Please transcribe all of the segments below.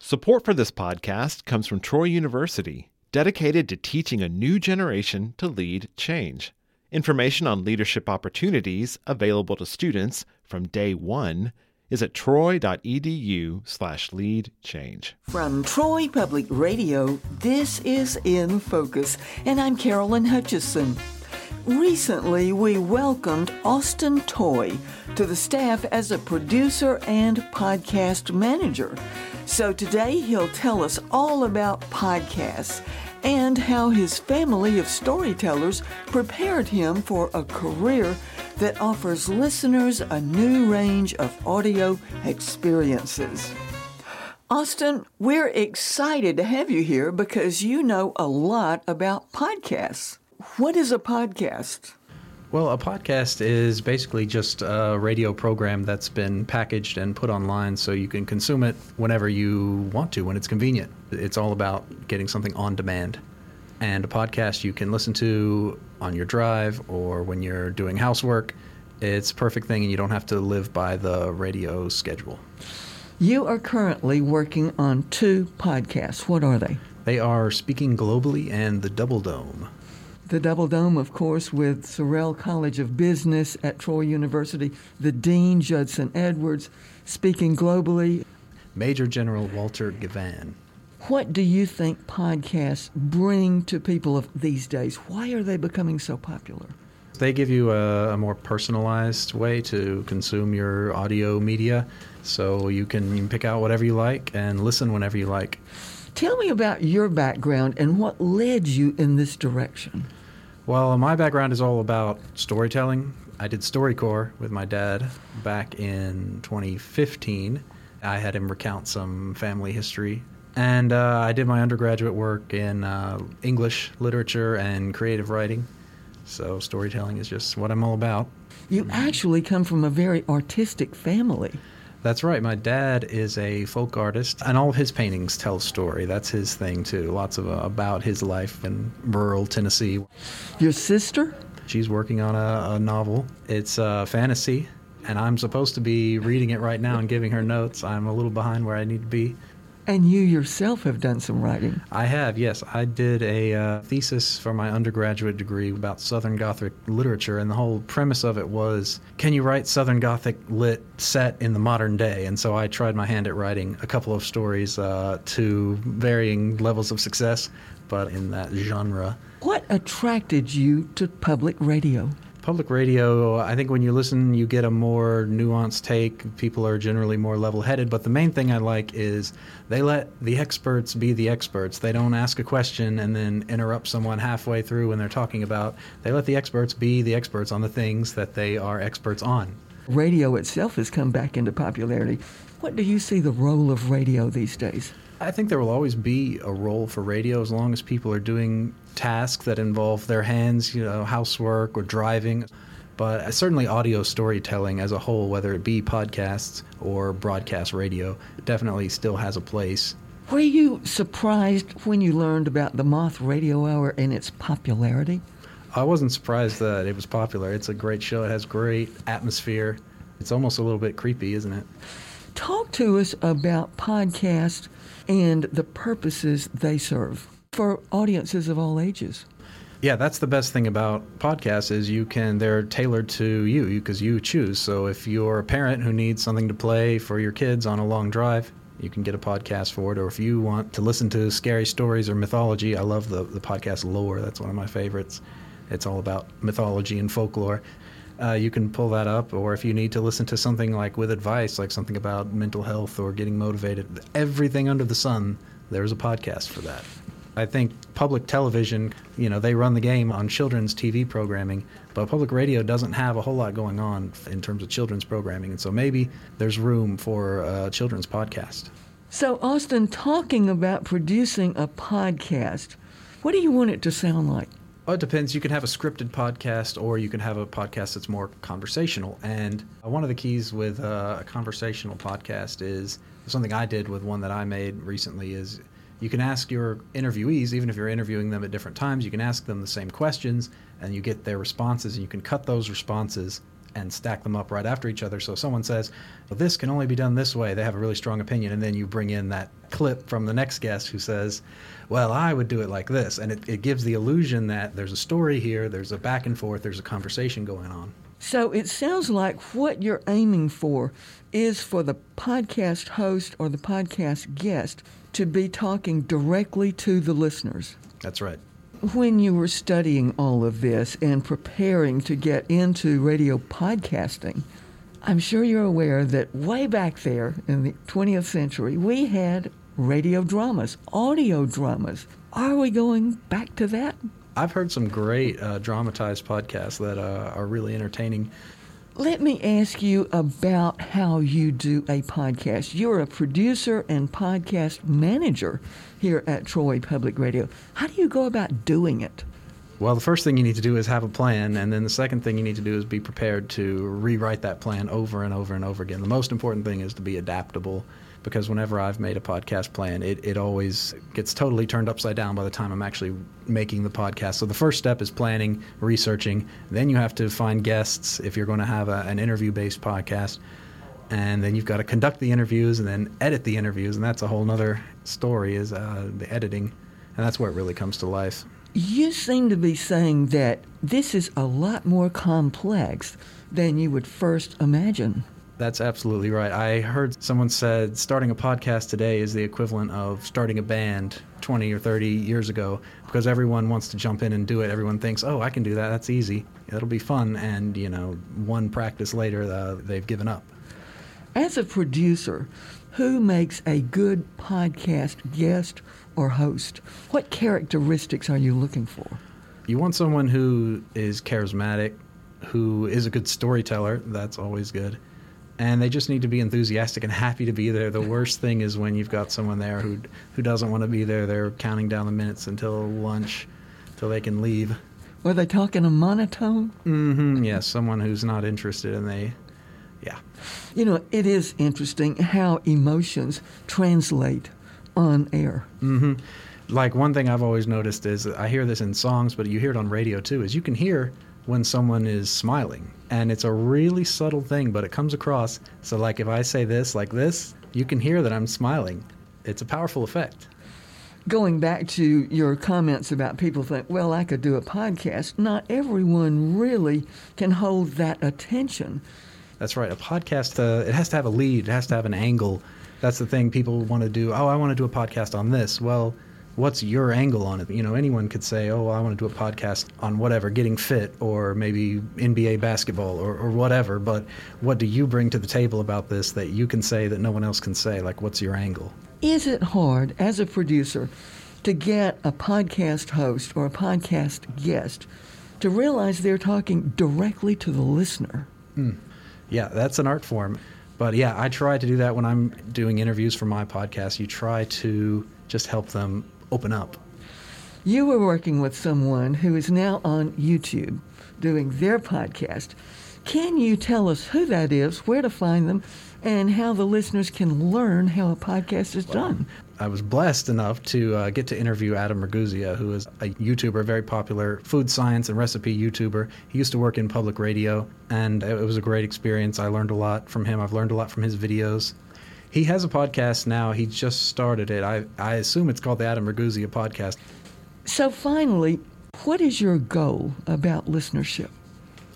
Support for this podcast comes from Troy University, dedicated to teaching a new generation to lead change. Information on leadership opportunities available to students from day one is at troy.edu slash lead change. From Troy Public Radio, this is In Focus, and I'm Carolyn Hutchison. Recently, we welcomed Austin Toy to the staff as a producer and podcast manager. So today he'll tell us all about podcasts and how his family of storytellers prepared him for a career that offers listeners a new range of audio experiences. Austin, we're excited to have you here because you know a lot about podcasts. What is a podcast? Well, a podcast is basically just a radio program that's been packaged and put online so you can consume it whenever you want to, when it's convenient. It's all about getting something on demand. And a podcast you can listen to on your drive or when you're doing housework. It's a perfect thing, and you don't have to live by the radio schedule. You are currently working on two podcasts. What are they? They are Speaking Globally and The Double Dome. The Double Dome, of course, with Sorrell College of Business at Troy University, the Dean Judson Edwards, speaking globally. Major General Walter Givhan. What do you think podcasts bring to people of these days? Why are they becoming so popular? They give you a, a more personalized way to consume your audio media, so you can, you can pick out whatever you like and listen whenever you like. Tell me about your background and what led you in this direction. Well, my background is all about storytelling. I did StoryCorps with my dad back in 2015. I had him recount some family history. And uh, I did my undergraduate work in uh, English literature and creative writing. So storytelling is just what I'm all about. You actually come from a very artistic family. That's right. My dad is a folk artist, and all of his paintings tell story. That's his thing too. Lots of uh, about his life in rural Tennessee. Your sister? She's working on a, a novel. It's uh, fantasy, and I'm supposed to be reading it right now and giving her notes. I'm a little behind where I need to be. And you yourself have done some writing. I have, yes. I did a uh, thesis for my undergraduate degree about Southern Gothic literature, and the whole premise of it was can you write Southern Gothic lit set in the modern day? And so I tried my hand at writing a couple of stories uh, to varying levels of success, but in that genre. What attracted you to public radio? Public radio, I think when you listen, you get a more nuanced take. People are generally more level headed. But the main thing I like is they let the experts be the experts. They don't ask a question and then interrupt someone halfway through when they're talking about. They let the experts be the experts on the things that they are experts on. Radio itself has come back into popularity. What do you see the role of radio these days? I think there will always be a role for radio as long as people are doing tasks that involve their hands, you know, housework or driving. But certainly, audio storytelling as a whole, whether it be podcasts or broadcast radio, definitely still has a place. Were you surprised when you learned about the Moth Radio Hour and its popularity? I wasn't surprised that it was popular. It's a great show, it has great atmosphere. It's almost a little bit creepy, isn't it? Talk to us about podcasts and the purposes they serve for audiences of all ages. Yeah, that's the best thing about podcasts is you can they're tailored to you because you choose. So if you're a parent who needs something to play for your kids on a long drive, you can get a podcast for it. Or if you want to listen to scary stories or mythology, I love the the podcast Lore. That's one of my favorites. It's all about mythology and folklore. Uh, you can pull that up, or if you need to listen to something like with advice, like something about mental health or getting motivated, everything under the sun, there's a podcast for that. I think public television, you know, they run the game on children's TV programming, but public radio doesn't have a whole lot going on in terms of children's programming. And so maybe there's room for a children's podcast. So, Austin, talking about producing a podcast, what do you want it to sound like? It depends. You can have a scripted podcast, or you can have a podcast that's more conversational. And one of the keys with uh, a conversational podcast is something I did with one that I made recently. Is you can ask your interviewees, even if you're interviewing them at different times, you can ask them the same questions, and you get their responses, and you can cut those responses and stack them up right after each other. So someone says, well, this can only be done this way. They have a really strong opinion. And then you bring in that clip from the next guest who says, well, I would do it like this. And it, it gives the illusion that there's a story here, there's a back and forth, there's a conversation going on. So it sounds like what you're aiming for is for the podcast host or the podcast guest to be talking directly to the listeners. That's right. When you were studying all of this and preparing to get into radio podcasting, I'm sure you're aware that way back there in the 20th century, we had radio dramas, audio dramas. Are we going back to that? I've heard some great uh, dramatized podcasts that uh, are really entertaining. Let me ask you about how you do a podcast. You're a producer and podcast manager here at Troy Public Radio. How do you go about doing it? Well, the first thing you need to do is have a plan, and then the second thing you need to do is be prepared to rewrite that plan over and over and over again. The most important thing is to be adaptable because whenever I've made a podcast plan, it, it always gets totally turned upside down by the time I'm actually making the podcast. So the first step is planning, researching. Then you have to find guests if you're going to have a, an interview based podcast. And then you've got to conduct the interviews and then edit the interviews. And that's a whole other story is uh, the editing. And that's where it really comes to life. You seem to be saying that this is a lot more complex than you would first imagine. That's absolutely right. I heard someone said starting a podcast today is the equivalent of starting a band 20 or 30 years ago because everyone wants to jump in and do it. Everyone thinks, "Oh, I can do that. That's easy. It'll be fun." And, you know, one practice later, uh, they've given up. As a producer, who makes a good podcast guest or host? What characteristics are you looking for? You want someone who is charismatic, who is a good storyteller. That's always good and they just need to be enthusiastic and happy to be there. The worst thing is when you've got someone there who who doesn't want to be there. They're counting down the minutes until lunch, till they can leave. Were they talking a monotone? Mm-hmm. Yes, someone who's not interested, and they, yeah. You know, it is interesting how emotions translate on air. Mm-hmm. Like one thing I've always noticed is I hear this in songs, but you hear it on radio too. Is you can hear when someone is smiling. And it's a really subtle thing, but it comes across. So, like if I say this like this, you can hear that I'm smiling. It's a powerful effect. Going back to your comments about people think, well, I could do a podcast, not everyone really can hold that attention. That's right. A podcast, uh, it has to have a lead, it has to have an angle. That's the thing people want to do. Oh, I want to do a podcast on this. Well, what's your angle on it? You know, anyone could say, oh, well, I want to do a podcast on whatever, getting fit or maybe NBA basketball or, or whatever. But what do you bring to the table about this that you can say that no one else can say? Like, what's your angle? Is it hard as a producer to get a podcast host or a podcast guest to realize they're talking directly to the listener? Mm. Yeah, that's an art form. But yeah, I try to do that when I'm doing interviews for my podcast. You try to just help them open up. You were working with someone who is now on YouTube doing their podcast. Can you tell us who that is, where to find them, and how the listeners can learn how a podcast is done? I was blessed enough to uh, get to interview Adam Ragusea, who is a YouTuber, very popular food science and recipe YouTuber. He used to work in public radio, and it was a great experience. I learned a lot from him. I've learned a lot from his videos. He has a podcast now. He just started it. I, I assume it's called the Adam Ragusea podcast. So, finally, what is your goal about listenership?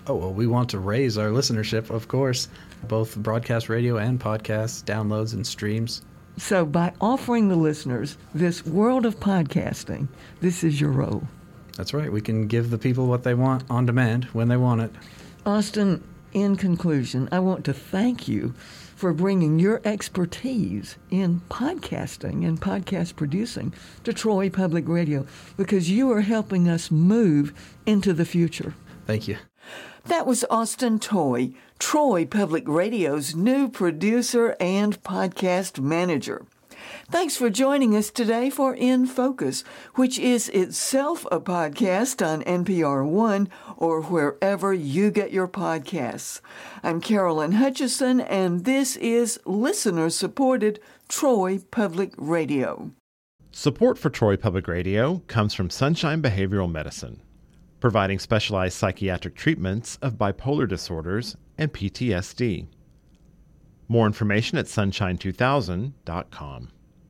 Oh, well, we want to raise our listenership, of course, both broadcast radio and podcasts, downloads, and streams. So, by offering the listeners this world of podcasting, this is your role. That's right. We can give the people what they want on demand when they want it. Austin, in conclusion, I want to thank you for bringing your expertise in podcasting and podcast producing to Troy Public Radio because you are helping us move into the future. Thank you. That was Austin Toy, Troy Public Radio's new producer and podcast manager. Thanks for joining us today for In Focus, which is itself a podcast on NPR One or wherever you get your podcasts. I'm Carolyn Hutchison, and this is listener supported Troy Public Radio. Support for Troy Public Radio comes from Sunshine Behavioral Medicine, providing specialized psychiatric treatments of bipolar disorders and PTSD. More information at sunshine2000.com.